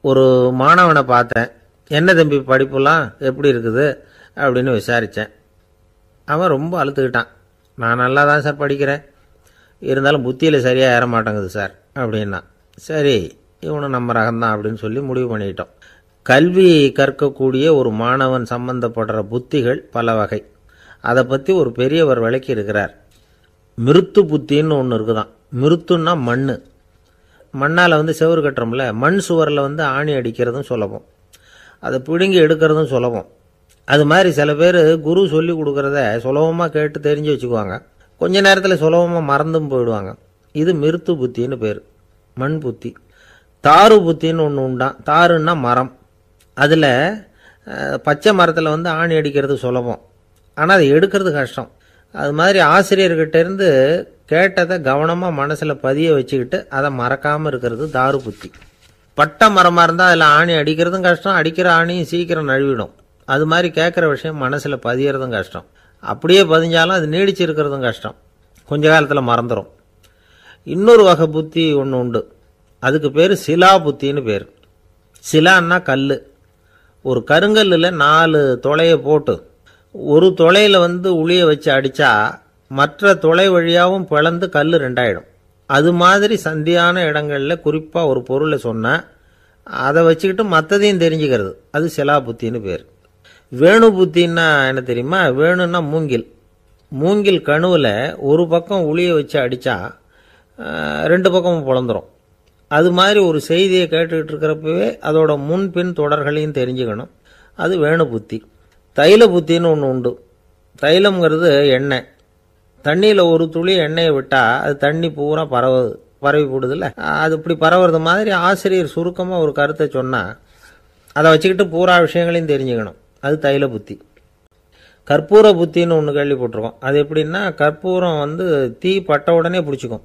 ஒரு மாணவனை பார்த்தேன். என்ன தம்பி படிப்புலாம் எப்படி இருக்குது? அப்படின்னு விசாரித்தேன் அவன் ரொம்ப அழுத்துக்கிட்டான். நான் நல்லா தான் சார் படிக்கிறேன். இருந்தாலும் புத்தியில் சரியாக ஏற மாட்டேங்குது சார் அப்படின்னா. சரி இவனும் நம்ம ரகம்தான் அப்படின்னு சொல்லி முடிவு பண்ணிக்கிட்டோம் கல்வி கற்கக்கூடிய ஒரு மாணவன் சம்பந்தப்படுற புத்திகள் பல வகை. அதை பற்றி ஒரு பெரியவர் விளக்கி இருக்கிறார் மிருத்து புத்தின்னு ஒன்று இருக்குதான். மிருத்துன்னா மண் மண்ணால் வந்து செவுறு கட்டுறோம்ல மண் சுவரில் வந்து ஆணி அடிக்கிறதும் சுலபம். அதை பிடுங்கி எடுக்கிறதும் சுலபம். அது மாதிரி சில பேர் குரு சொல்லி கொடுக்குறத சுலபமாக கேட்டு தெரிஞ்சு வச்சுக்குவாங்க. கொஞ்ச நேரத்தில் சுலபமாக மறந்தும் போயிடுவாங்க. இது மிருத்து புத்தின்னு பேர். மண் புத்தி. தாறு புத்தின்னு ஒன்று உண்டான் தாருன்னா மரம். அதில் பச்சை மரத்தில் வந்து ஆணி அடிக்கிறது சுலபம். ஆனால் அதை எடுக்கிறது கஷ்டம். அது மாதிரி ஆசிரியர்கிட்டேருந்து கேட்டதை கவனமாக மனசில் பதிய வச்சுக்கிட்டு அதை மறக்காமல் இருக்கிறது தாரு புத்தி. பட்டை மரமாக இருந்தால் அதில் ஆணி அடிக்கிறதும் கஷ்டம் அடிக்கிற ஆணியும் சீக்கிரம் நழுவிடும். அது மாதிரி கேட்குற விஷயம் மனசில் பதியறதும் கஷ்டம். அப்படியே பதிஞ்சாலும் அது நீடிச்சு இருக்கிறதும் கஷ்டம். கொஞ்ச காலத்தில் மறந்துடும் இன்னொரு வகை புத்தி ஒன்று உண்டு. அதுக்கு பேர் சிலா புத்தின்னு பேர். சிலான்னா கல் ஒரு கருங்கல்லில் நாலு தொலையை போட்டு ஒரு தொலையில் வந்து உளிய வச்சு அடித்தா மற்ற துளை வழியாகவும் பிளந்து கல் ரெண்டாயிடும். அது மாதிரி சந்தியான இடங்களில் குறிப்பாக ஒரு பொருளை சொன்னால் அதை வச்சுக்கிட்டு மற்றதையும் தெரிஞ்சுக்கிறது. அது சிலா புத்தின்னு பேர். வேணு புத்தின்னா என்ன தெரியுமா? வேணுன்னா மூங்கில். மூங்கில் கணுவில் ஒரு பக்கம் உளியை வச்சு அடித்தா ரெண்டு பக்கமும் பிளந்துரும். அது மாதிரி ஒரு செய்தியை கேட்டுக்கிட்டு இருக்கிறப்பவே அதோட முன்பின் தொடர்களையும் தெரிஞ்சுக்கணும். அது வேணு புத்தி தைல புத்தின்னு ஒன்று உண்டு. தைலம்ங்கிறது எண்ணெய். தண்ணியில் ஒரு துளி எண்ணெயை விட்டால் அது தண்ணி பூரா பரவுது பரவி போடுதுல்ல? அது இப்படி பரவுறது மாதிரி ஆசிரியர் சுருக்கமாக ஒரு கருத்தை சொன்னால் அதை வச்சுக்கிட்டு பூரா விஷயங்களையும் தெரிஞ்சுக்கணும். அது தைல புத்தி. கற்பூர புத்தின்னு ஒன்று கேள்விப்பட்டிருக்கோம். அது எப்படின்னா கற்பூரம் வந்து தீ பட்ட உடனே பிடிச்சிக்கும்.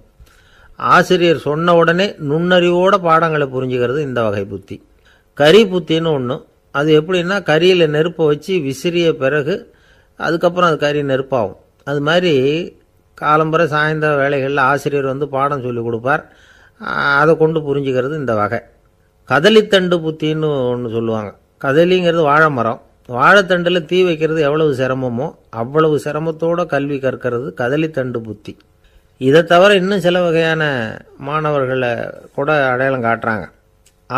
ஆசிரியர் சொன்ன உடனே நுண்ணறிவோட பாடங்களை புரிஞ்சுக்கிறது இந்த வகை புத்தி. கரி புத்தின்னு ஒன்று அது எப்படின்னா கரியில் நெருப்பை வச்சு விசிறிய பிறகு அதுக்கப்புறம் அது கறி நெருப்பாகும். அது மாதிரி காலம்புரை சாயந்தர வேலைகளில் ஆசிரியர் வந்து பாடம் சொல்லி கொடுப்பார். அதை கொண்டு புரிஞ்சுக்கிறது இந்த வகை. கதலித்தண்டு புத்தின்னு ஒன்று சொல்லுவாங்க. கதலிங்கிறது வாழை மரம் வாழைத்தண்டில் தீ வைக்கிறது எவ்வளவு சிரமமோ அவ்வளவு சிரமத்தோட கல்வி கற்கிறது கதலித்தண்டு புத்தி. இதை தவிர இன்னும் சில வகையான மாணவர்களை கூட அடையாளம் காட்டுறாங்க.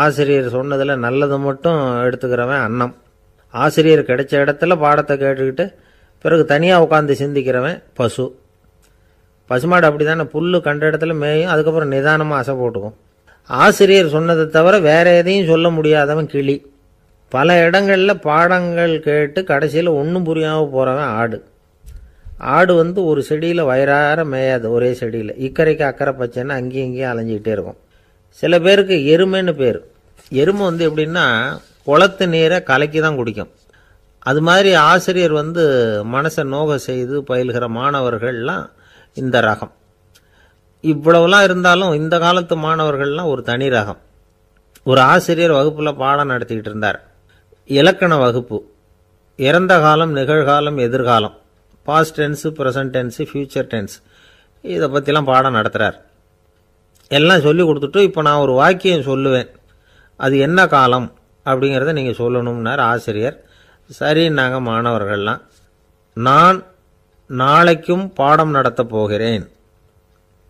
ஆசிரியர் சொன்னதில் நல்லதை மட்டும் எடுத்துக்கிறவன் அன்னம் ஆசிரியர் கிடைச்ச இடத்துல பாடத்தை கேட்டுக்கிட்டு பிறகு தனியாக உட்காந்து சிந்திக்கிறவன் பசு. பசுமாடு அப்படி தானே புல் கண்ட இடத்துல மேயும் அதுக்கப்புறம் நிதானமாக அசை போட்டுக்கும். ஆசிரியர் சொன்னதை தவிர வேற எதையும் சொல்ல முடியாதவன் கிளி. பல இடங்களில் பாடங்கள் கேட்டு கடைசியில் ஒன்றும் புரியாமல் போகிறவன் ஆடு. ஆடு வந்து ஒரு செடியில் வயிறார மேயாது ஒரே செடியில். இக்கரைக்கு அக்கறை பச்சைன்னு அங்கேயும் இங்கேயும் அலைஞ்சிக்கிட்டே இருக்கும். சில பேருக்கு எருமைன்னு பேர். எருமை வந்து எப்படின்னா குளத்து நீரை கலக்கி தான் குடிக்கும். அது மாதிரி ஆசிரியர் வந்து மனசை நோக செய்து பயில்கிற மாணவர்கள்லாம் இந்த ரகம். இவ்வளவுலாம் இருந்தாலும் இந்த காலத்து மாணவர்கள்லாம் ஒரு தனி ரகம். ஒரு ஆசிரியர் வகுப்பில் பாடம் நடத்திக்கிட்டு இருந்தார். இலக்கண வகுப்பு. இறந்த காலம் நிகழ்காலம் எதிர்காலம். Past tense present tense future tense இதை பற்றிலாம் பாடம் நடத்துகிறார் எல்லாம் சொல்லி கொடுத்துட்டு இப்போ நான் ஒரு வாக்கியம் சொல்லுவேன். அது என்ன காலம் அப்படிங்கிறத நீங்கள் சொல்லணும்னார் ஆசிரியர். சரின்னாங்க மாணவர்கள்லாம். நான் நாளைக்கும் பாடம் நடத்தப் போகிறேன்.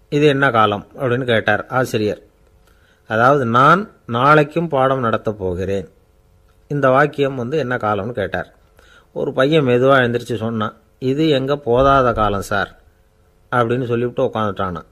இது என்ன காலம்? அப்படின்னு கேட்டார் ஆசிரியர். அதாவது நான் நாளைக்கும் பாடம் நடத்தப் போகிறேன். இந்த வாக்கியம் வந்து என்ன காலம்னு கேட்டார். ஒரு பையன் மெதுவாக எழுந்திரிச்சு சொன்னான் இது எங்கே போதாத காலம் சார்? அப்படின்னு சொல்லிவிட்டு உட்காந்துட்டானான்